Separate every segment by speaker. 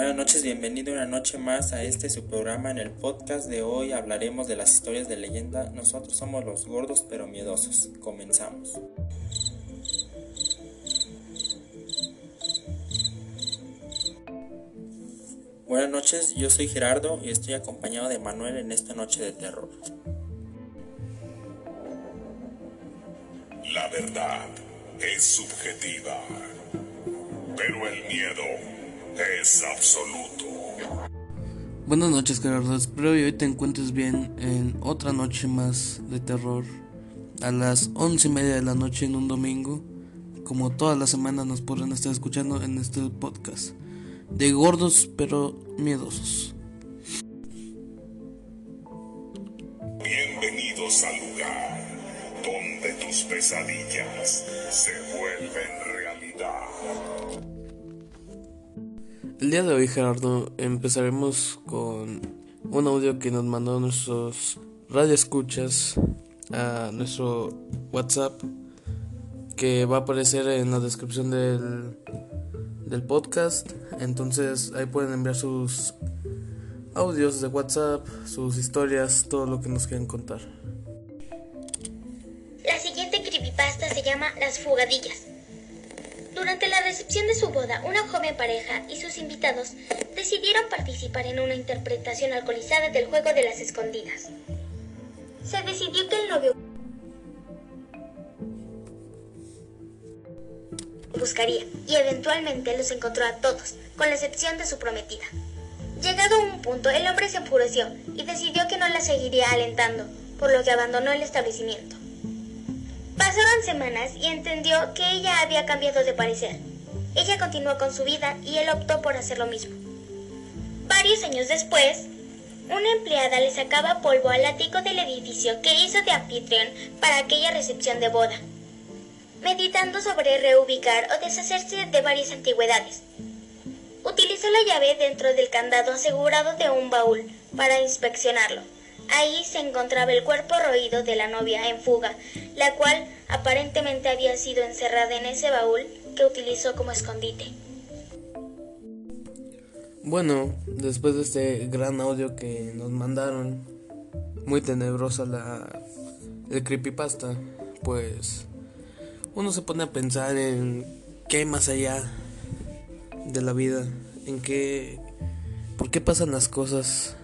Speaker 1: Buenas noches, bienvenido una noche más a este su programa. En el podcast de hoy hablaremos de las historias de leyenda. Nosotros somos los gordos pero miedosos. Comenzamos. Buenas noches, yo soy Gerardo y estoy acompañado de Manuel en esta noche de terror.
Speaker 2: La verdad es subjetiva, pero el miedo es absoluto.
Speaker 3: Buenas noches Gerardo, espero que hoy te encuentres bien en otra noche más de terror a las once y media de la noche en un domingo, como todas las semanas nos podrán estar escuchando en este podcast de gordos pero miedosos.
Speaker 2: Bienvenidos al lugar donde tus pesadillas se vuelven realidad.
Speaker 3: El día de hoy, Gerardo, empezaremos con un audio que nos mandó nuestros radioescuchas a nuestro WhatsApp que va a aparecer en la descripción del, del podcast. Entonces ahí pueden enviar sus audios de WhatsApp, sus historias, todo lo que nos quieran contar.
Speaker 4: La siguiente creepypasta se llama Las Fugadillas. Durante la recepción de su boda, una joven pareja y sus invitados decidieron participar en una interpretación alcoholizada del juego de las escondidas. Se decidió que el novio buscaría y eventualmente los encontró a todos, con la excepción de su prometida. Llegado a un punto, el hombre se enfureció y decidió que no la seguiría alentando, por lo que abandonó el establecimiento. Pasaron semanas y entendió que ella había cambiado de parecer. Ella continuó con su vida y él optó por hacer lo mismo. Varios años después, una empleada le sacaba polvo al ático del edificio que hizo de anfitrión para aquella recepción de boda, meditando sobre reubicar o deshacerse de varias antigüedades. Utilizó la llave dentro del candado asegurado de un baúl para inspeccionarlo. Ahí se encontraba el cuerpo roído de la novia en fuga, la cual aparentemente había sido encerrada en ese baúl que utilizó como escondite.
Speaker 3: Bueno, después de este gran audio que nos mandaron, muy tenebrosa la el creepypasta, pues uno se pone a pensar en qué hay más allá de la vida, en qué por qué pasan las cosas,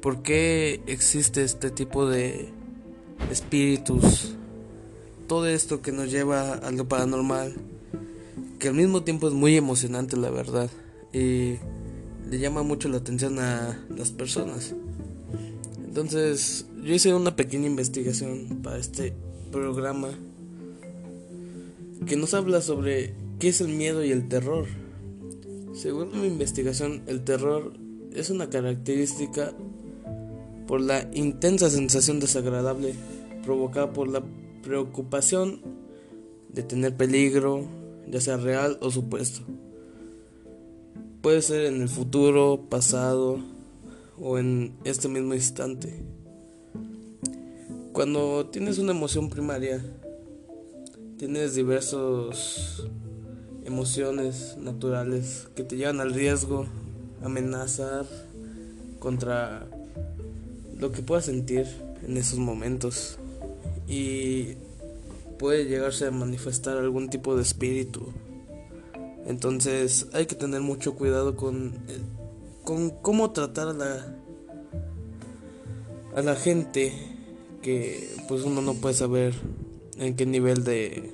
Speaker 3: por qué existe este tipo de espíritus, todo esto que nos lleva a lo paranormal, que al mismo tiempo es muy emocionante la verdad y le llama mucho la atención a las personas. Entonces, yo hice una pequeña investigación para este programa que nos habla sobre qué es el miedo y el terror. Según mi investigación, el terror es una característica por la intensa sensación desagradable provocada por la preocupación de tener peligro, ya sea real o supuesto. Puede ser en el futuro, pasado o en este mismo instante. Cuando tienes una emoción primaria, tienes diversas emociones naturales que te llevan al riesgo, amenazar contra lo que puedas sentir en esos momentos y puede llegarse a manifestar algún tipo de espíritu. Entonces hay que tener mucho cuidado con, con cómo tratar a la, a la gente que pues uno no puede saber en qué nivel de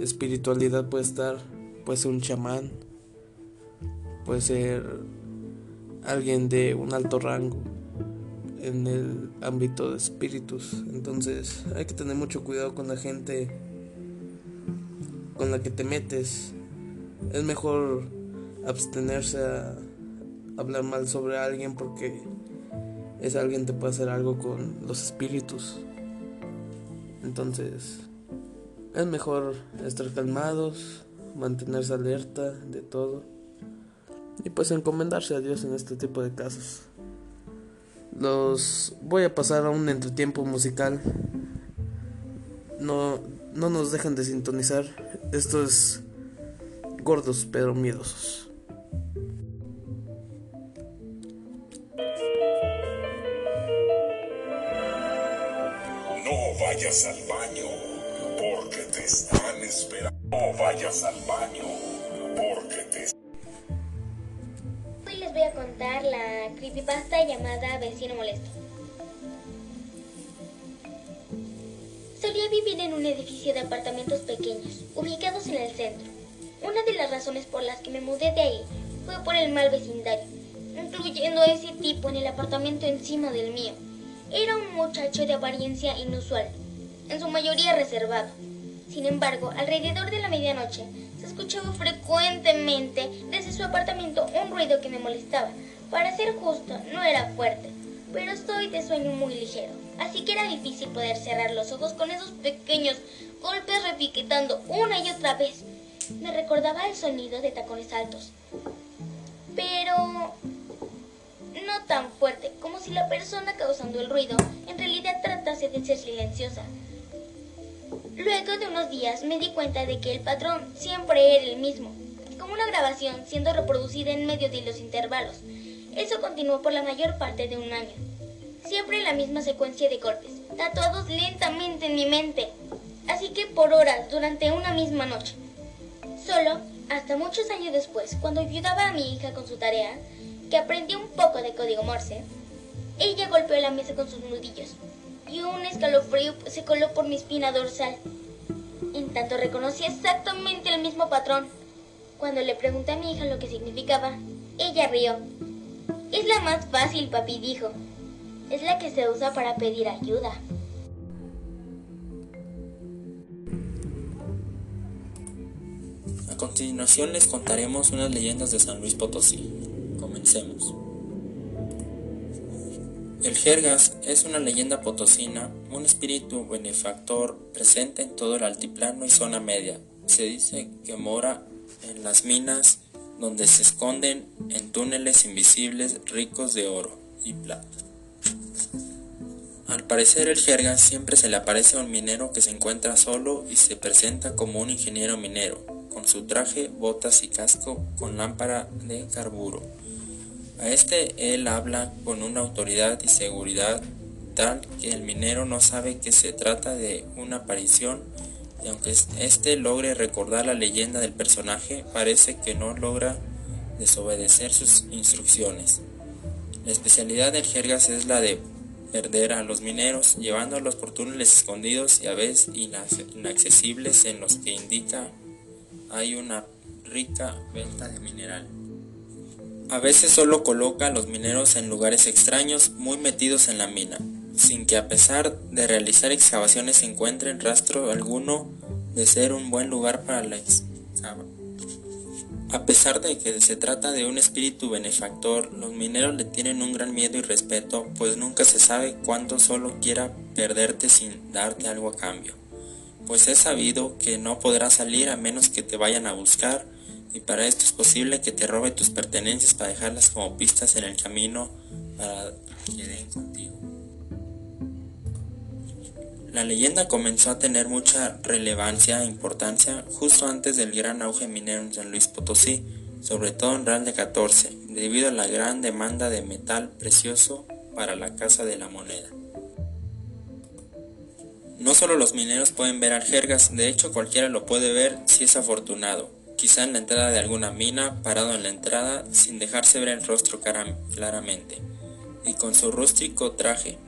Speaker 3: espiritualidad puede estar. Puede ser un chamán, puede ser alguien de un alto rango en el ámbito de espíritus. Entonces hay que tener mucho cuidado con la gente con la que te metes. Es mejor abstenerse a hablar mal sobre alguien porque ese alguien te puede hacer algo con los espíritus. Entonces es mejor estar calmados, mantenerse alerta de todo y pues encomendarse a Dios en este tipo de casos los voy a pasar a un entretiempo musical. No, no nos dejan de sintonizar. Esto es gordos pero miedosos.
Speaker 2: No vayas al baño porque te están esperando. No vayas al baño.
Speaker 4: Contar la creepypasta llamada Vecino Molesto. Solía vivir en un edificio de apartamentos pequeños, ubicados en el centro. Una de las razones por las que me mudé de ahí fue por el mal vecindario, incluyendo a ese tipo en el apartamento encima del mío. Era un muchacho de apariencia inusual, en su mayoría reservado. Sin embargo, alrededor de la medianoche escuchaba frecuentemente desde su apartamento un ruido que me molestaba. Para ser justo, no era fuerte, pero soy de sueño muy ligero, así que era difícil poder cerrar los ojos con esos pequeños golpes repiquetando una y otra vez. Me recordaba el sonido de tacones altos, pero no tan fuerte, como si la persona causando el ruido en realidad tratase de ser silenciosa. Luego de unos días me di cuenta de que el patrón siempre era el mismo, como una grabación siendo reproducida en medio de los intervalos. Eso continuó por la mayor parte de un año. Siempre la misma secuencia de golpes, tatuados lentamente en mi mente. Así que por horas durante una misma noche. Solo hasta muchos años después, cuando ayudaba a mi hija con su tarea, que aprendió un poco de código Morse, ella golpeó la mesa con sus nudillos y un escalofrío se coló por mi espina dorsal. En tanto reconocí exactamente el mismo patrón. Cuando le pregunté a mi hija lo que significaba, ella rió. Es la más fácil, papi dijo. Es la que se usa para pedir ayuda.
Speaker 1: A continuación les contaremos unas leyendas de San Luis Potosí. Comencemos. El Jergas es una leyenda potosina, un espíritu benefactor presente en todo el altiplano y zona media. Se dice que mora en las minas donde se esconden en túneles invisibles ricos de oro y plata. Al parecer el Jergas siempre se le aparece a un minero que se encuentra solo y se presenta como un ingeniero minero, con su traje, botas y casco con lámpara de carburo. A este él habla con una autoridad y seguridad tal que el minero no sabe que se trata de una aparición y aunque éste logre recordar la leyenda del personaje, parece que no logra desobedecer sus instrucciones. La especialidad del Jergas es la de perder a los mineros, llevándolos por túneles escondidos y a veces inaccesibles en los que indica hay una rica venta de mineral. A veces solo coloca a los mineros en lugares extraños muy metidos en la mina, sin que a pesar de realizar excavaciones se encuentren rastro alguno de ser un buen lugar para la excavación. A pesar de que se trata de un espíritu benefactor, los mineros le tienen un gran miedo y respeto, pues nunca se sabe cuándo solo quiera perderte sin darte algo a cambio. Pues es sabido que no podrás salir a menos que te vayan a buscar y para esto es posible que te robe tus pertenencias para dejarlas como pistas en el camino para que den contigo. La leyenda comenzó a tener mucha relevancia e importancia justo antes del gran auge minero en San Luis Potosí, sobre todo en Real de 14, debido a la gran demanda de metal precioso para la Casa de la Moneda. No solo los mineros pueden ver aljergas, de hecho cualquiera lo puede ver si es afortunado, quizá en la entrada de alguna mina, parado en la entrada, sin dejarse ver el rostro claramente, y con su rústico traje.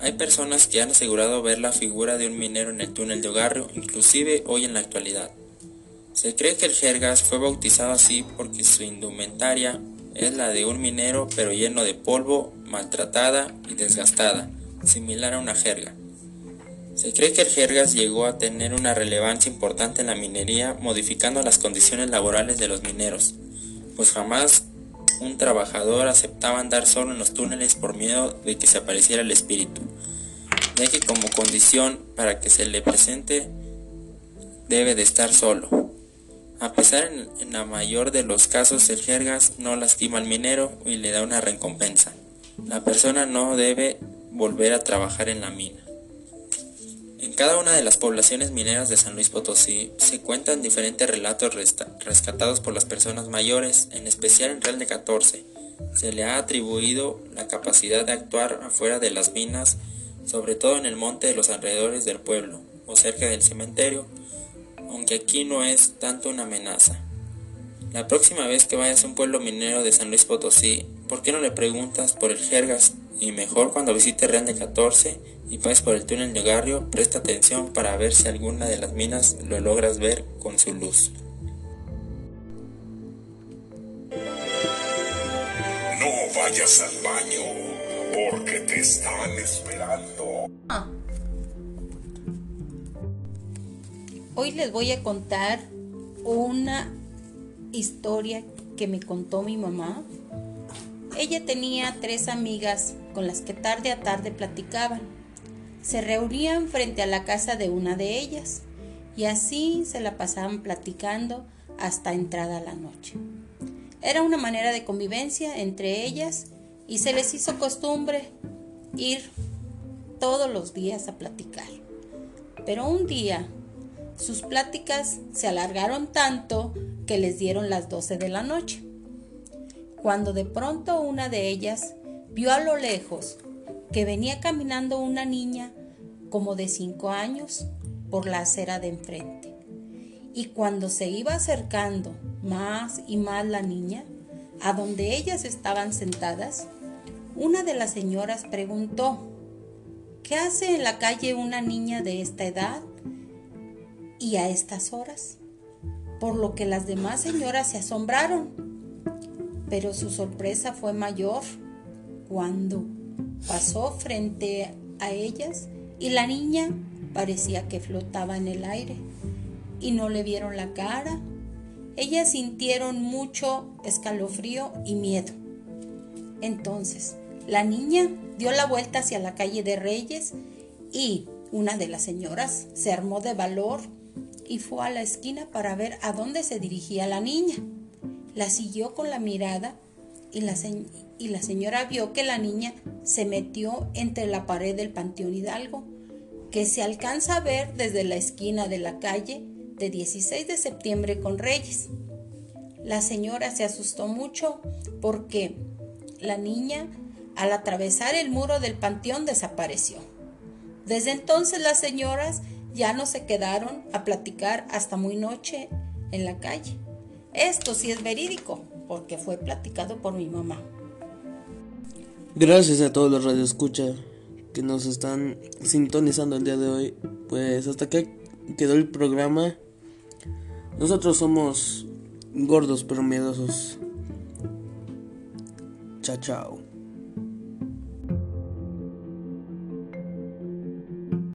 Speaker 1: Hay personas que han asegurado ver la figura de un minero en el túnel de Ogarrio, inclusive hoy en la actualidad. Se cree que el Jergas fue bautizado así porque su indumentaria es la de un minero pero lleno de polvo, maltratada y desgastada, similar a una jerga. Se cree que el Jergas llegó a tener una relevancia importante en la minería, modificando las condiciones laborales de los mineros, pues jamás un trabajador aceptaba andar solo en los túneles por miedo de que se apareciera el espíritu, ya que como condición para que se le presente debe de estar solo. A pesar en, en la mayor de los casos el Jergas no lastima al minero y le da una recompensa. La persona no debe volver a trabajar en la mina. Cada una de las poblaciones mineras de San Luis Potosí se cuentan diferentes relatos rescatados por las personas mayores, en especial en Real de 14. Se le ha atribuido la capacidad de actuar afuera de las minas sobre todo en el monte de los alrededores del pueblo o cerca del cementerio, aunque aquí no es tanto una amenaza. La próxima vez que vayas a un pueblo minero de San Luis Potosí, ¿por qué no le preguntas por el Jergas? Y mejor cuando visites Real de 14 y pases por el túnel de Garrio, presta atención para ver si alguna de las minas lo logras ver con su luz.
Speaker 2: No vayas al baño, porque te están esperando.
Speaker 5: Hoy les voy a contar una historia que me contó mi mamá. Ella tenía tres amigas con las que tarde a tarde platicaban. Se reunían frente a la casa de una de ellas y así se la pasaban platicando hasta entrada la noche. Era una manera de convivencia entre ellas y se les hizo costumbre ir todos los días a platicar. Pero un día sus pláticas se alargaron tanto que les dieron las 12 de la noche. Cuando de pronto una de ellas vio a lo lejos que venía caminando una niña como de cinco años por la acera de enfrente. Y cuando se iba acercando más y más la niña, a donde ellas estaban sentadas, una de las señoras preguntó, ¿qué hace en la calle una niña de esta edad y a estas horas? Por lo que las demás señoras se asombraron, pero su sorpresa fue mayor cuando pasó frente a ellas y la niña parecía que flotaba en el aire y no le vieron la cara. Ellas sintieron mucho escalofrío y miedo. Entonces, la niña dio la vuelta hacia la calle de Reyes y una de las señoras se armó de valor y fue a la esquina para ver a dónde se dirigía la niña. La siguió con la mirada y la, señora vio que la niña se metió entre la pared del Panteón Hidalgo, que se alcanza a ver desde la esquina de la calle de 16 de septiembre con Reyes. La señora se asustó mucho porque la niña al atravesar el muro del panteón desapareció. Desde entonces las señoras ya no se quedaron a platicar hasta muy noche en la calle. Esto sí es verídico, porque fue platicado por mi mamá.
Speaker 3: Gracias a todos los radioescuchas que nos están sintonizando el día de hoy. Pues hasta que quedó el programa. Nosotros somos gordos pero miedosos. Chao, chao.